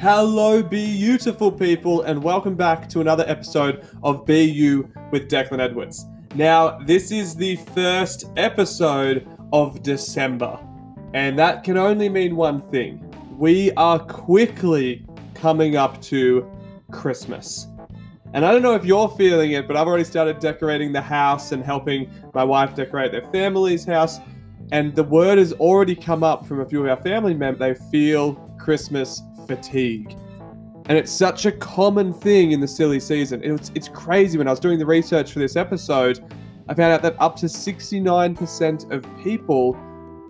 Hello, beautiful people, and welcome back to another episode of Be You with Declan Edwards. Now, this is the first episode of December, and that can only mean one thing. We are quickly coming up to Christmas. And I don't know if you're feeling it, but I've already started decorating the house and helping my wife decorate their family's house. And the word has already come up from a few of our family members. They feel Christmas fatigue. And it's such a common thing in the silly season. It's, it's crazy. When I was doing the research for this episode, I found out that up to 69% of people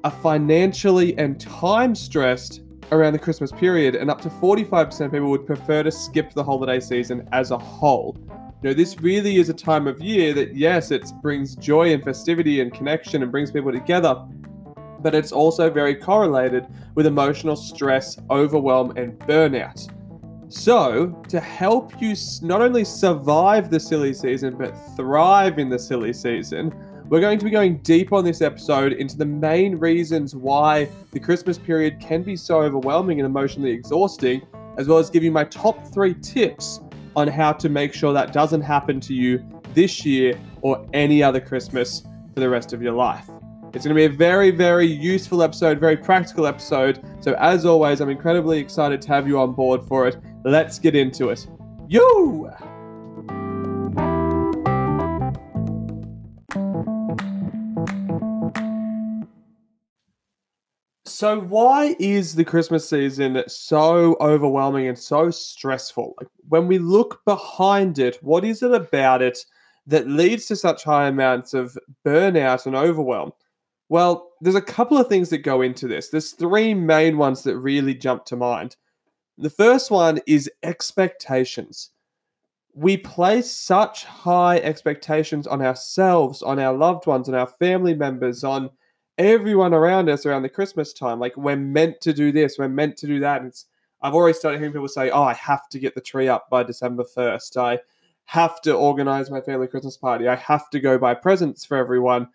are financially and time stressed around the Christmas period, and up to 45% of people would prefer to skip the holiday season as a whole. You know, this really is a time of year that, yes, it brings joy and festivity and connection and brings people together, but it's also very correlated with emotional stress, overwhelm, and burnout. So, to help you not only survive the silly season, but thrive in the silly season, we're going to be going deep on this episode into the main reasons why the Christmas period can be so overwhelming and emotionally exhausting, as well as you my top three tips on how to make sure that doesn't happen to you this year or any other Christmas for the rest of your life. It's going to be a very, very useful episode, very practical episode. So, as always, I'm incredibly excited to have you on board for it. Let's get into it. You! So, why is the Christmas season so overwhelming and so stressful? Like, when we look behind it, what is it about it that leads to such high amounts of burnout and overwhelm? Well, there's a couple of things that go into this. There's three main ones that really jump to mind. The first one is expectations. We place such high expectations on ourselves, on our loved ones, on our family members, on everyone around us around the Christmas time. Like we're meant to do this, we're meant to do that. And I've already started hearing people say, "Oh, I have to get the tree up by December first. I have to organize my family Christmas party. I have to go buy presents for everyone."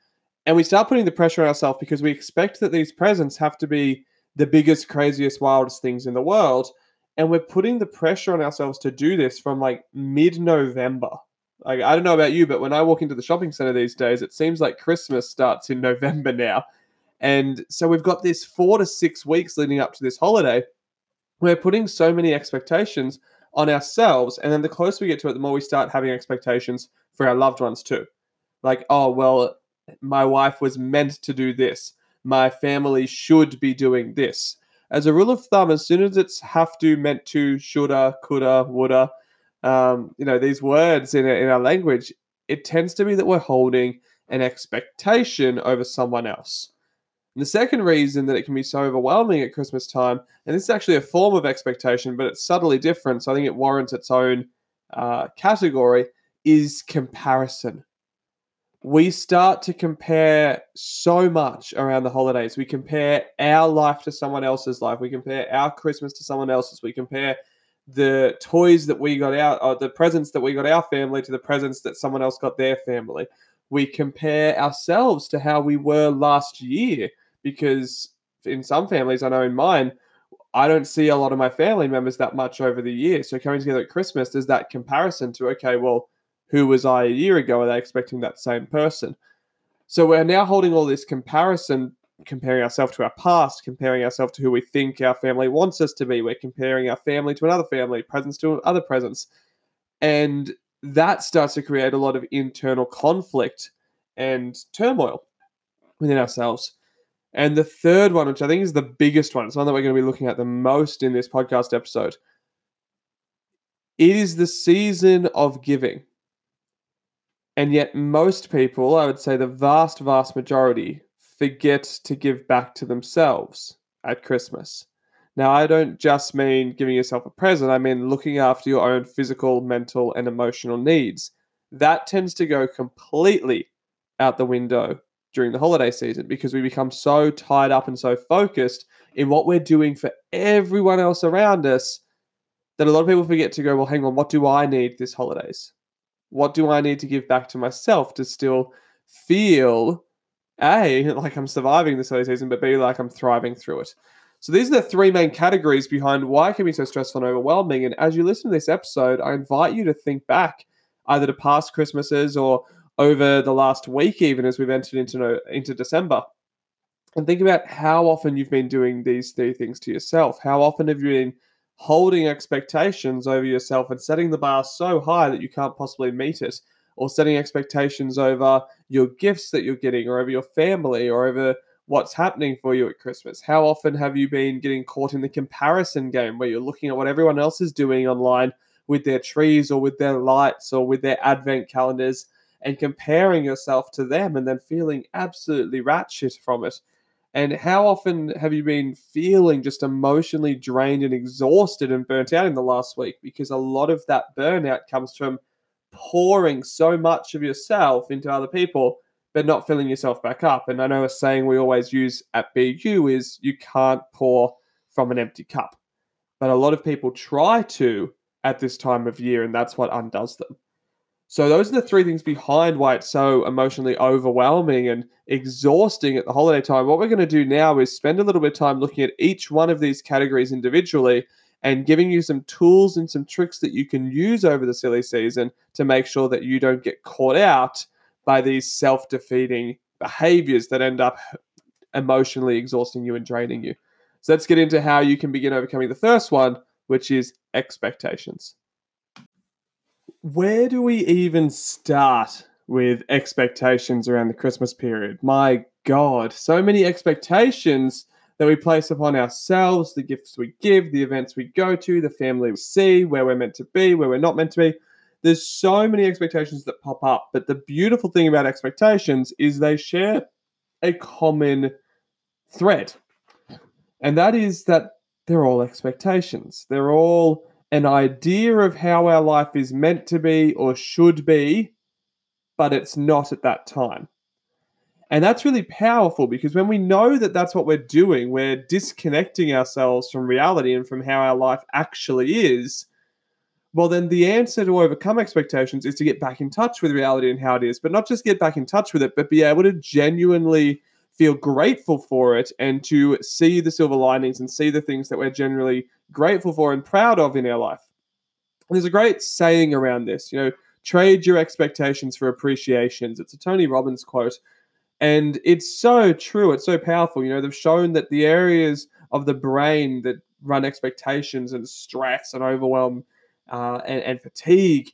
And we start putting the pressure on ourselves because we expect that these presents have to be the biggest, craziest, wildest things in the world. And we're putting the pressure on ourselves to do this from like mid November. Like, I don't know about you, but when I walk into the shopping center these days, it seems like Christmas starts in November now. And so we've got this four to six weeks leading up to this holiday. We're putting so many expectations on ourselves. And then the closer we get to it, the more we start having expectations for our loved ones too. Like, oh, well, my wife was meant to do this. My family should be doing this. As a rule of thumb, as soon as it's have to, meant to, shoulda, coulda, woulda, um, you know, these words in, in our language, it tends to be that we're holding an expectation over someone else. And the second reason that it can be so overwhelming at Christmas time, and this is actually a form of expectation, but it's subtly different, so I think it warrants its own uh, category, is comparison we start to compare so much around the holidays. We compare our life to someone else's life. We compare our Christmas to someone else's. We compare the toys that we got out, or the presents that we got our family to the presents that someone else got their family. We compare ourselves to how we were last year because in some families, I know in mine, I don't see a lot of my family members that much over the year. So coming together at Christmas, there's that comparison to, okay, well, who was I a year ago? Are they expecting that same person? So we're now holding all this comparison, comparing ourselves to our past, comparing ourselves to who we think our family wants us to be. We're comparing our family to another family, presents to other presents. And that starts to create a lot of internal conflict and turmoil within ourselves. And the third one, which I think is the biggest one, it's one that we're going to be looking at the most in this podcast episode. It is the season of giving. And yet, most people, I would say the vast, vast majority, forget to give back to themselves at Christmas. Now, I don't just mean giving yourself a present, I mean looking after your own physical, mental, and emotional needs. That tends to go completely out the window during the holiday season because we become so tied up and so focused in what we're doing for everyone else around us that a lot of people forget to go, well, hang on, what do I need this holidays? What do I need to give back to myself to still feel a like I'm surviving this early season, but b like I'm thriving through it. So these are the three main categories behind why it can be so stressful and overwhelming. And as you listen to this episode, I invite you to think back either to past Christmases or over the last week, even as we've entered into into December, and think about how often you've been doing these three things to yourself. How often have you been holding expectations over yourself and setting the bar so high that you can't possibly meet it, or setting expectations over your gifts that you're getting, or over your family, or over what's happening for you at Christmas? How often have you been getting caught in the comparison game where you're looking at what everyone else is doing online with their trees or with their lights or with their advent calendars and comparing yourself to them and then feeling absolutely ratchet from it? And how often have you been feeling just emotionally drained and exhausted and burnt out in the last week? Because a lot of that burnout comes from pouring so much of yourself into other people, but not filling yourself back up. And I know a saying we always use at BU is you can't pour from an empty cup. But a lot of people try to at this time of year, and that's what undoes them. So those are the three things behind why it's so emotionally overwhelming and exhausting at the holiday time. What we're going to do now is spend a little bit of time looking at each one of these categories individually and giving you some tools and some tricks that you can use over the silly season to make sure that you don't get caught out by these self-defeating behaviors that end up emotionally exhausting you and draining you. So let's get into how you can begin overcoming the first one, which is expectations where do we even start with expectations around the Christmas period? My God, so many expectations that we place upon ourselves, the gifts we give, the events we go to, the family we see, where we're meant to be, where we're not meant to be. There's so many expectations that pop up. But the beautiful thing about expectations is they share a common thread. And that is that they're all expectations. They're all an idea of how our life is meant to be or should be, but it's not at that time. And that's really powerful because when we know that that's what we're doing, we're disconnecting ourselves from reality and from how our life actually is. Well, then the answer to overcome expectations is to get back in touch with reality and how it is, but not just get back in touch with it, but be able to genuinely feel grateful for it and to see the silver linings and see the things that we're generally grateful for and proud of in our life. And there's a great saying around this, you know, trade your expectations for appreciations. It's a Tony Robbins quote. And it's so true. It's so powerful. You know, they've shown that the areas of the brain that run expectations and stress and overwhelm uh, and, and fatigue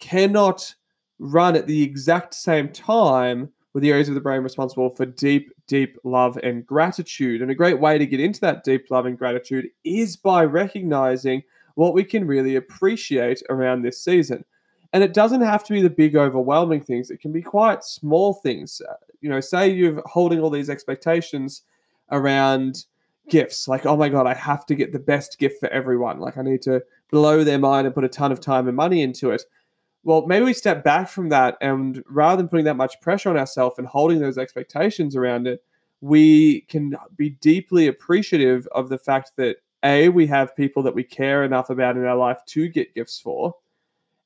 cannot run at the exact same time with the areas of the brain responsible for deep, deep love and gratitude. And a great way to get into that deep love and gratitude is by recognizing what we can really appreciate around this season. And it doesn't have to be the big, overwhelming things, it can be quite small things. Uh, you know, say you're holding all these expectations around gifts like oh my god i have to get the best gift for everyone like i need to blow their mind and put a ton of time and money into it well, maybe we step back from that and rather than putting that much pressure on ourselves and holding those expectations around it, we can be deeply appreciative of the fact that A, we have people that we care enough about in our life to get gifts for,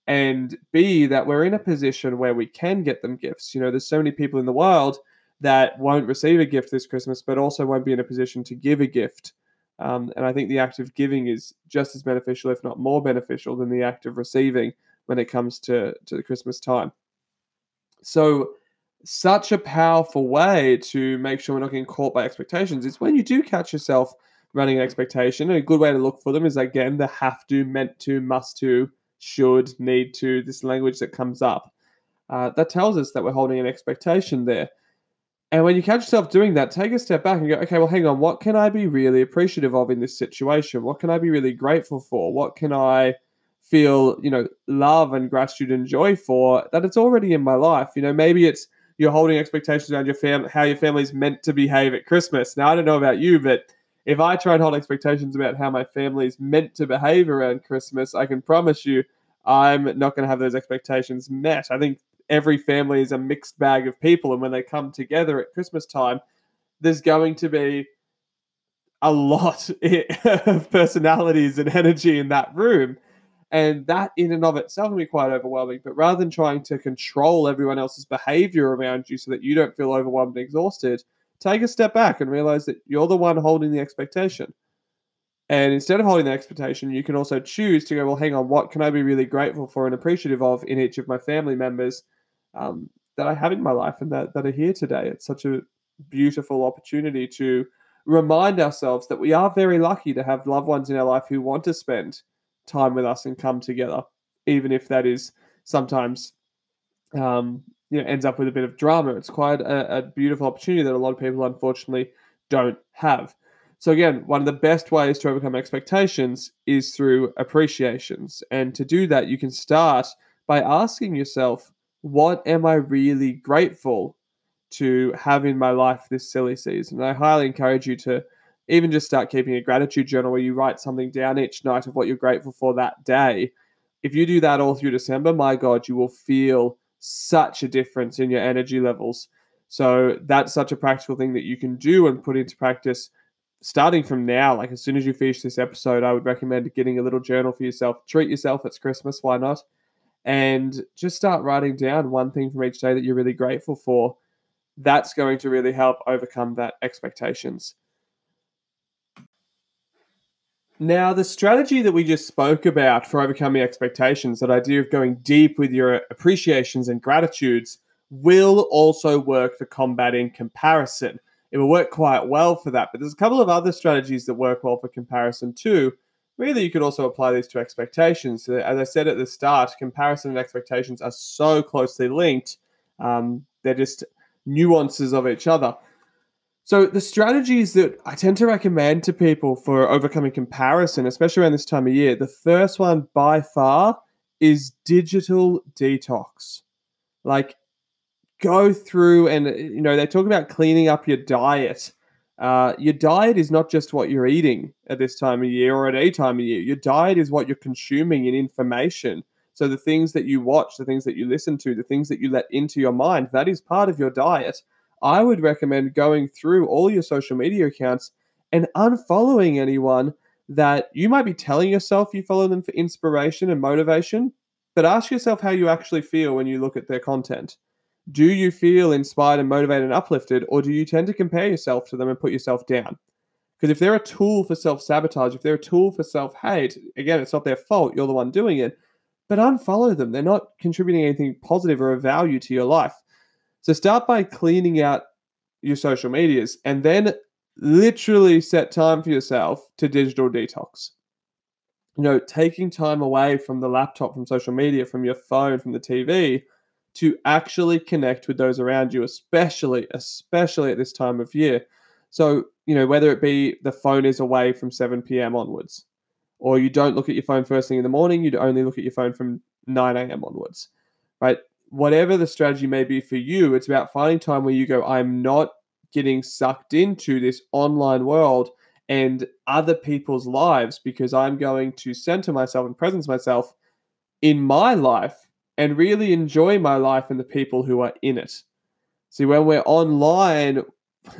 and B, that we're in a position where we can get them gifts. You know, there's so many people in the world that won't receive a gift this Christmas, but also won't be in a position to give a gift. Um, and I think the act of giving is just as beneficial, if not more beneficial, than the act of receiving when it comes to, to the Christmas time. So, such a powerful way to make sure we're not getting caught by expectations is when you do catch yourself running an expectation. And a good way to look for them is again the have to, meant to, must to, should, need to, this language that comes up. Uh, that tells us that we're holding an expectation there. And when you catch yourself doing that, take a step back and go, okay, well, hang on, what can I be really appreciative of in this situation? What can I be really grateful for? What can I feel you know love and gratitude and joy for that it's already in my life. You know maybe it's you're holding expectations around your family how your family's meant to behave at christmas. Now i don't know about you but if i try and hold expectations about how my family's meant to behave around christmas i can promise you i'm not going to have those expectations met. I think every family is a mixed bag of people and when they come together at christmas time there's going to be a lot of personalities and energy in that room and that in and of itself can be quite overwhelming. But rather than trying to control everyone else's behavior around you so that you don't feel overwhelmed and exhausted, take a step back and realize that you're the one holding the expectation. And instead of holding the expectation, you can also choose to go, well, hang on, what can I be really grateful for and appreciative of in each of my family members um, that I have in my life and that, that are here today? It's such a beautiful opportunity to remind ourselves that we are very lucky to have loved ones in our life who want to spend time with us and come together, even if that is sometimes um, you know ends up with a bit of drama. It's quite a, a beautiful opportunity that a lot of people unfortunately don't have. So again, one of the best ways to overcome expectations is through appreciations. And to do that, you can start by asking yourself, what am I really grateful to have in my life this silly season. And I highly encourage you to even just start keeping a gratitude journal where you write something down each night of what you're grateful for that day. If you do that all through December, my God, you will feel such a difference in your energy levels. So that's such a practical thing that you can do and put into practice starting from now. Like as soon as you finish this episode, I would recommend getting a little journal for yourself. Treat yourself. It's Christmas. Why not? And just start writing down one thing from each day that you're really grateful for that's going to really help overcome that expectations. Now, the strategy that we just spoke about for overcoming expectations, that idea of going deep with your appreciations and gratitudes, will also work for combating comparison. It will work quite well for that, but there's a couple of other strategies that work well for comparison too. Really, you could also apply these to expectations. So as I said at the start, comparison and expectations are so closely linked. Um, they're just nuances of each other. So, the strategies that I tend to recommend to people for overcoming comparison, especially around this time of year, the first one by far is digital detox. Like, go through and, you know, they talk about cleaning up your diet. Uh, your diet is not just what you're eating at this time of year or at any time of year. Your diet is what you're consuming in information. So the things that you watch, the things that you listen to, the things that you let into your mind, that is part of your diet. I would recommend going through all your social media accounts and unfollowing anyone that you might be telling yourself you follow them for inspiration and motivation, but ask yourself how you actually feel when you look at their content. Do you feel inspired and motivated and uplifted, or do you tend to compare yourself to them and put yourself down? Because if they're a tool for self sabotage, if they're a tool for self hate, again, it's not their fault. You're the one doing it but unfollow them. They're not contributing anything positive or of value to your life. So start by cleaning out your social medias and then literally set time for yourself to digital detox. You know, taking time away from the laptop, from social media, from your phone, from the TV to actually connect with those around you, especially, especially at this time of year. So, you know, whether it be the phone is away from 7 p.m. onwards, or you don't look at your phone first thing in the morning, you'd only look at your phone from 9 a.m. onwards, right? Whatever the strategy may be for you, it's about finding time where you go, I'm not getting sucked into this online world and other people's lives because I'm going to center myself and presence myself in my life and really enjoy my life and the people who are in it. See, when we're online,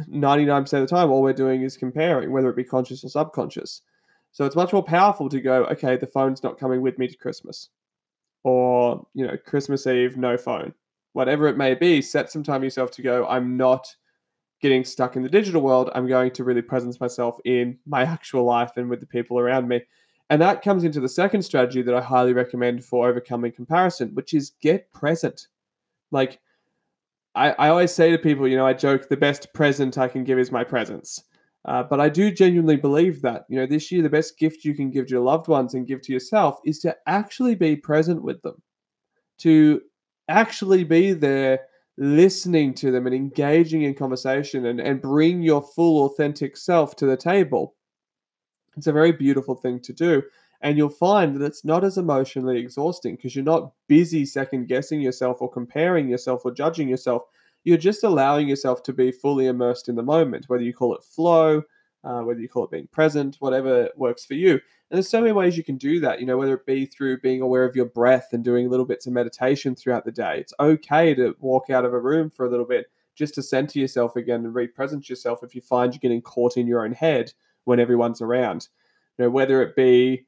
99% of the time, all we're doing is comparing, whether it be conscious or subconscious. So it's much more powerful to go, okay, the phone's not coming with me to Christmas. Or, you know, Christmas Eve, no phone. Whatever it may be, set some time yourself to go, I'm not getting stuck in the digital world. I'm going to really presence myself in my actual life and with the people around me. And that comes into the second strategy that I highly recommend for overcoming comparison, which is get present. Like, I, I always say to people, you know, I joke the best present I can give is my presence. Uh, but I do genuinely believe that, you know, this year the best gift you can give to your loved ones and give to yourself is to actually be present with them, to actually be there listening to them and engaging in conversation and, and bring your full authentic self to the table. It's a very beautiful thing to do. And you'll find that it's not as emotionally exhausting because you're not busy second guessing yourself or comparing yourself or judging yourself you're just allowing yourself to be fully immersed in the moment, whether you call it flow, uh, whether you call it being present, whatever works for you. And there's so many ways you can do that, you know, whether it be through being aware of your breath and doing little bits of meditation throughout the day. It's okay to walk out of a room for a little bit just to center yourself again and represent yourself if you find you're getting caught in your own head when everyone's around. You know, whether it be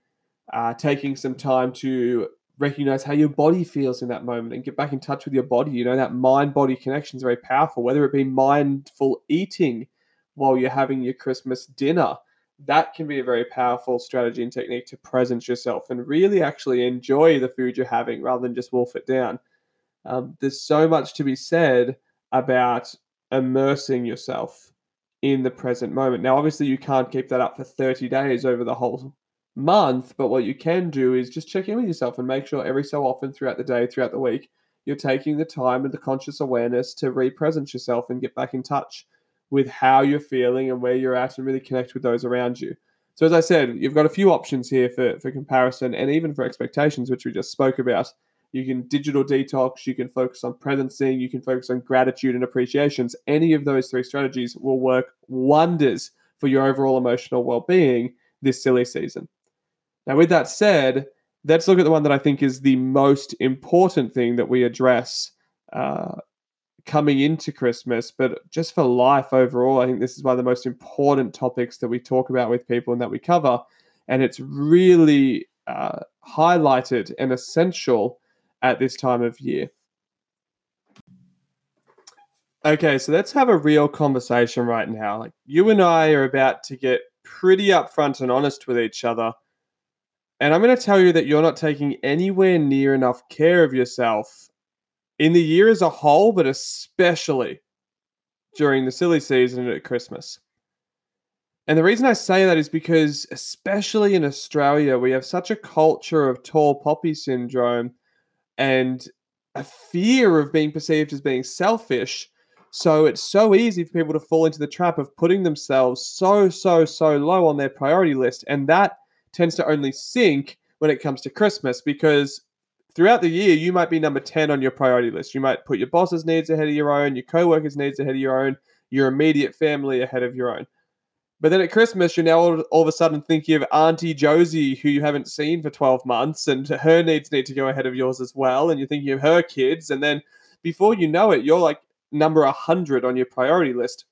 uh, taking some time to recognize how your body feels in that moment and get back in touch with your body. You know, that mind body connection is very powerful, whether it be mindful eating while you're having your Christmas dinner. that can be a very powerful strategy and technique to present yourself and really actually enjoy the food you're having rather than just wolf it down. Um, there's so much to be said about immersing yourself in the present moment. Now, obviously, you can't keep that up for 30 days over the whole month, but what you can do is just check in with yourself and make sure every so often throughout the day, throughout the week, you're taking the time and the conscious awareness to represent yourself and get back in touch with how you're feeling and where you're at and really connect with those around you. So, as I said, you've got a few options here for, for comparison and even for expectations, which we just spoke about. You can digital detox, you can focus on presencing, you can focus on gratitude and appreciations. Any of those three strategies will work wonders for your overall emotional well being this silly season. Now, with that said, let's look at the one that I think is the most important thing that we address uh, coming into Christmas, but just for life overall, I think this is one of the most important topics that we talk about with people and that we cover. And it's really uh, highlighted and essential at this time of year. Okay, so let's have a real conversation right now. Like you and I are about to get pretty upfront and honest with each other. And I'm going to tell you that you're not taking anywhere near enough care of yourself in the year as a whole, but especially during the silly season at Christmas. And the reason I say that is because, especially in Australia, we have such a culture of tall poppy syndrome and a fear of being perceived as being selfish. So it's so easy for people to fall into the trap of putting themselves so, so, so low on their priority list. And that tends to only sink when it comes to Christmas because throughout the year, you might be number 10 on your priority list. You might put your boss's needs ahead of your own, your co workers' needs ahead of your own, your immediate family ahead of your own. But then at Christmas, you're now all, all, of a sudden thinking of Auntie Josie, who you haven't seen for 12 months, and her needs need to go ahead of yours as well. And you're thinking of her kids. And then before you know it, you're like number 100 on your priority list.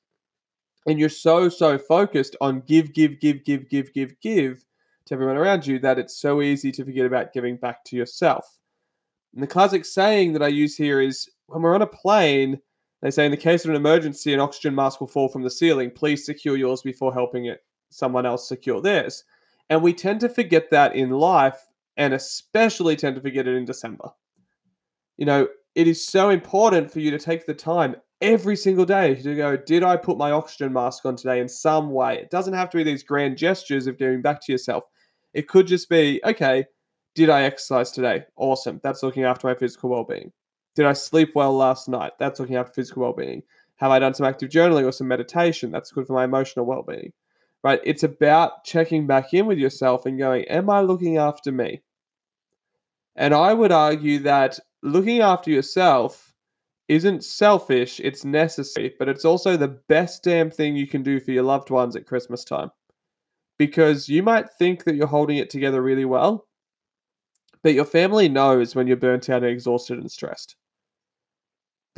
And you're so, so focused on give, give, give, give, give, give, give to everyone around you that it's so easy to forget about giving back to yourself. And the classic saying that I use here is when we're on a plane, they say in the case of an emergency, an oxygen mask will fall from the ceiling. Please secure yours before helping it someone else secure theirs. And we tend to forget that in life, and especially tend to forget it in December. You know, it is so important for you to take the time every single day to go, did I put my oxygen mask on today in some way? It doesn't have to be these grand gestures of giving back to yourself. It could just be, okay, did I exercise today? Awesome. That's looking after my physical well being. Did I sleep well last night? That's looking after physical well being. Have I done some active journaling or some meditation? That's good for my emotional well being. Right? It's about checking back in with yourself and going, Am I looking after me? And I would argue that looking after yourself isn't selfish, it's necessary, but it's also the best damn thing you can do for your loved ones at Christmas time. Because you might think that you're holding it together really well, but your family knows when you're burnt out and exhausted and stressed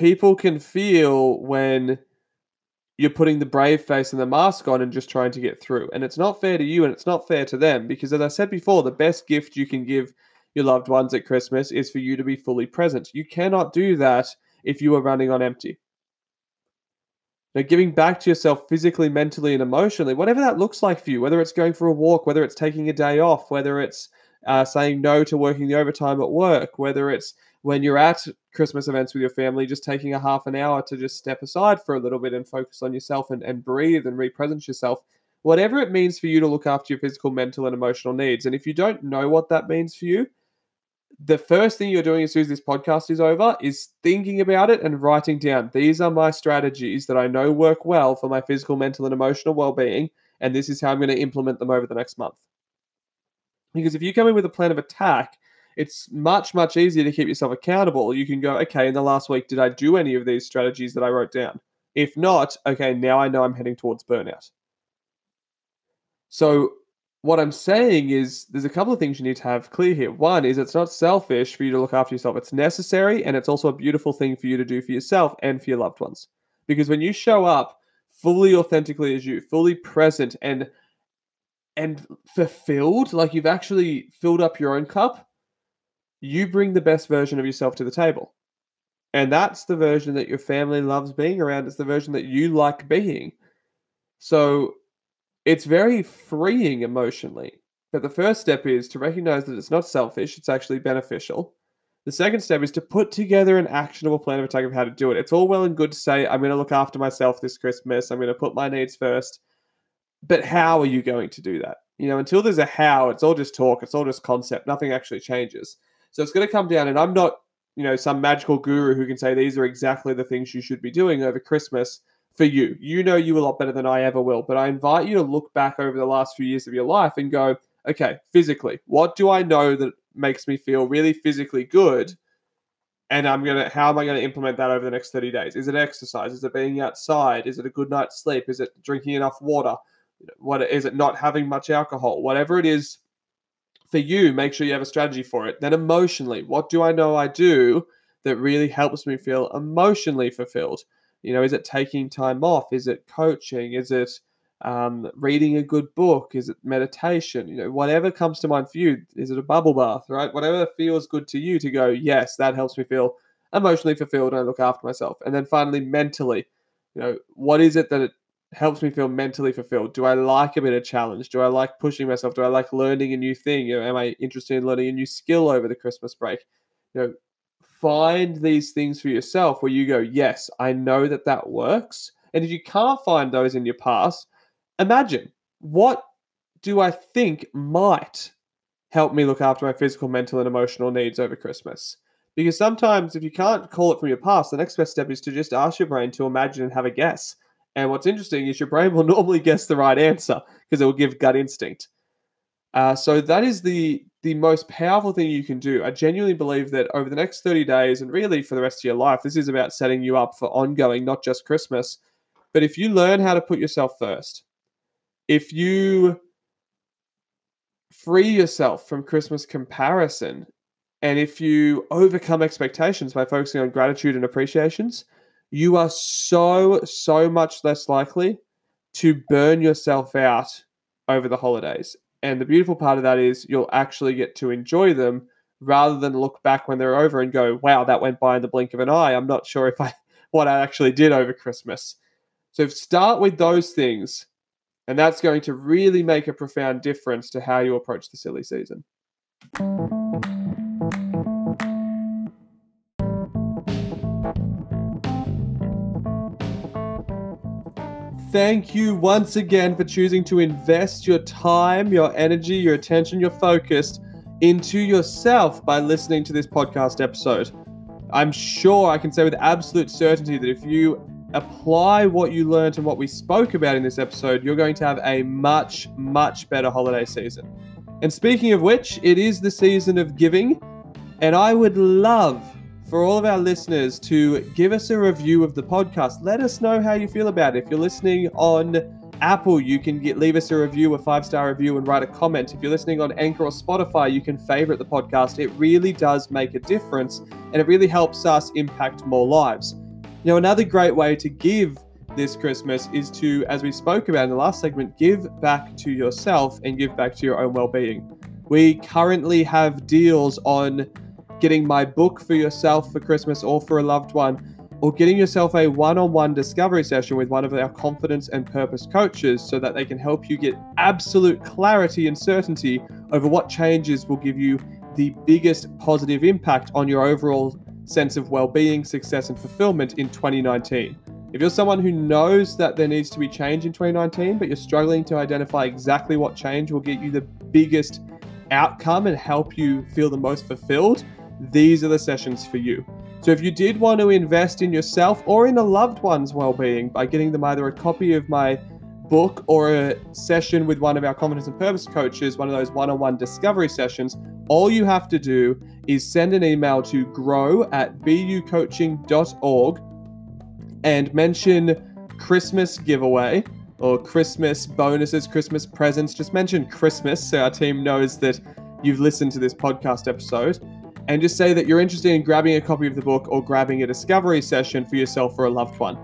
people can feel when you're putting the brave face and the mask on and just trying to get through. And it's not fair to you and it's not fair to them because, as I said before, the best gift you can give your loved ones at Christmas is for you to be fully present. You cannot do that if you are running on empty. Now, giving back to yourself physically, mentally, and emotionally, whatever that looks like for you, whether it's going for a walk, whether it's taking a day off, whether it's uh, saying no to working the overtime at work, whether it's when you're at Christmas events with your family, just taking a half an hour to just step aside for a little bit and focus on yourself and, and breathe and represent yourself, whatever it means for you to look after your physical, mental, and emotional needs. And if you don't know what that means for you, the first thing you're doing as soon as this podcast is over is thinking about it and writing down these are my strategies that I know work well for my physical, mental, and emotional well being. And this is how I'm going to implement them over the next month. Because if you come in with a plan of attack it's much, much easier to keep yourself accountable. You can go, okay, in the last week, did I do any of these strategies that I wrote down? If not, okay, now I know I'm heading towards burnout. So, what I'm saying is there's a couple of things you need to have clear here. One is it's not selfish for you to look after yourself, it's necessary, and it's also a beautiful thing for you to do for yourself and for your loved ones. Because when you show up fully authentically as you, fully present and and fulfilled, like you've actually filled up your own cup, you bring the best version of yourself to the table. And that's the version that your family loves being around. It's the version that you like being. So it's very freeing emotionally. But the first step is to recognize that it's not selfish, it's actually beneficial. The second step is to put together an actionable plan of attack of how to do it. It's all well and good to say, I'm going to look after myself this Christmas, I'm going to put my needs first. But how are you going to do that? You know, until there's a how, it's all just talk, it's all just concept, nothing actually changes. So it's going to come down, and I'm not, you know, some magical guru who can say these are exactly the things you should be doing over Christmas for you. You know you a lot better than I ever will, but I invite you to look back over the last few years of your life and go, okay, physically, what do I know that makes me feel really physically good? And I'm gonna, how am I gonna implement that over the next 30 days? Is it exercise? Is it being outside? Is it a good night's sleep? Is it drinking enough water? What is it not having much alcohol? Whatever it is for you, make sure you have a strategy for it. Then emotionally, what do I know I do that really helps me feel emotionally fulfilled? You know, is it taking time off? Is it coaching? Is it um, reading a good book? Is it meditation? You know, whatever comes to mind for you. Is it a bubble bath, right? Whatever feels good to you to go, yes, that helps me feel emotionally fulfilled and I look after myself. And then finally, mentally, you know, what is it that it helps me feel mentally fulfilled? Do I like a bit of challenge? Do I like pushing myself? Do I like learning a new thing? You know, am I interested in learning a new skill over the Christmas break? You know, find these things for yourself where you go, yes, I know that that works. And if you can't find those in your past, imagine what do I think might help me look after my physical, mental, and emotional needs over Christmas? Because sometimes if you can't call it from your past, the next best step is to just ask your brain to imagine and have a guess. And what's interesting is your brain will normally guess the right answer because it will give gut instinct. Uh, so that is the the most powerful thing you can do. I genuinely believe that over the next 30 days and really for the rest of your life, this is about setting you up for ongoing, not just Christmas. But if you learn how to put yourself first, if you free yourself from Christmas comparison, and if you overcome expectations by focusing on gratitude and appreciations, you are so, so much less likely to burn yourself out over the holidays. And the beautiful part of that is you'll actually get to enjoy them rather than look back when they're over and go, wow, that went by in the blink of an eye. I'm not sure if I what I actually did over Christmas. So start with those things, and that's going to really make a profound difference to how you approach the silly season. Thank you once again for choosing to invest your time, your energy, your attention, your focus into yourself by listening to this podcast episode. I'm sure I can say with absolute certainty that if you apply what you learned and what we spoke about in this episode, you're going to have a much, much better holiday season. And speaking of which, it is the season of giving, and I would love for all of our listeners to give us a review of the podcast. Let us know how you feel about it. If you're listening on Apple, you can get, leave us a review, a five star review, and write a comment. If you're listening on Anchor or Spotify, you can favorite the podcast. It really does make a difference and it really helps us impact more lives. Now, another great way to give this Christmas is to, as we spoke about in the last segment, give back to yourself and give back to your own well being. We currently have deals on getting my book for yourself for Christmas or for a loved one, or getting yourself a one on one discovery session with one of our confidence and purpose coaches so that they can help you get absolute clarity and certainty over what changes will give you the biggest positive impact on your overall sense of well being, success, and fulfillment in 2019. If you're someone who knows that there needs to be change in 2019, but you're struggling to identify exactly what change will get you the biggest outcome and help you feel the most fulfilled, these are the sessions for you. So if you did want to invest in yourself or in a loved one's well-being by getting them either a copy of my book or a session with one of our confidence and purpose coaches, one of those one-on-one discovery sessions, all you have to do is send an email to grow at bucoaching.org and mention Christmas giveaway or Christmas bonuses, Christmas presents. Just mention Christmas so our team knows that you've listened to this podcast episode and just say that you're interested in grabbing a copy of the book or grabbing a discovery session for yourself or a loved one.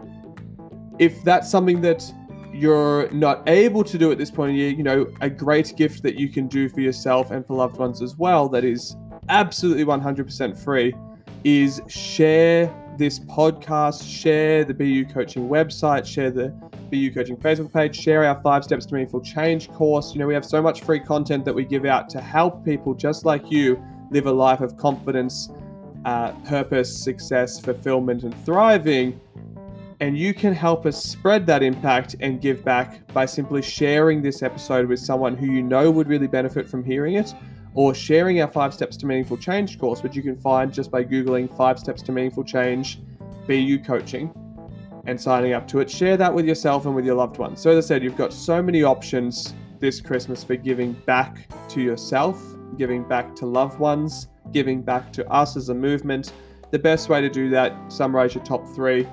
If that's something that you're not able to do at this point of year, you know, a great gift that you can do for yourself and for loved ones as well that is absolutely 100% free is share this podcast, share the BU Coaching website, share the BU Coaching Facebook page, share our Five Steps to Meaningful Change course. You know, we have so much free content that we give out to help people just like you live a life of confidence, uh, purpose, success, fulfillment, and thriving. And you can help us spread that impact and give back by simply sharing this episode with someone who you know would really benefit from hearing it, or sharing our Five Steps to Meaningful Change course, which you can find just by Googling Five Steps to Meaningful Change BU Coaching and signing up to it. Share that with yourself and with your loved ones. So, as I said, you've got so many options this Christmas for giving back to yourself, giving back to loved ones, giving back to us as a movement. The best way to do that, summarize your top three.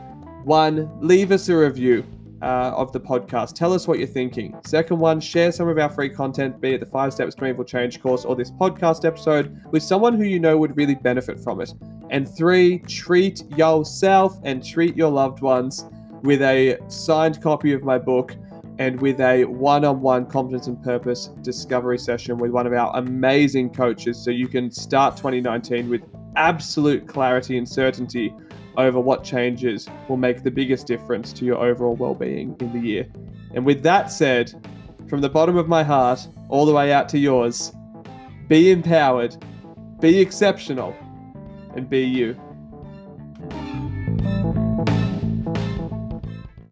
One, leave us a review uh, of the podcast. Tell us what you're thinking. Second one, share some of our free content, be it the Five Steps to Meaningful Change course or this podcast episode, with someone who you know would really benefit from it. And three, treat yourself and treat your loved ones with a signed copy of my book and with a one on one confidence and purpose discovery session with one of our amazing coaches so you can start 2019 with absolute clarity and certainty over what changes will make the biggest difference to your overall well being in the year. And with that said, from the bottom of my heart, all the way out to yours, be empowered, be exceptional, and be you.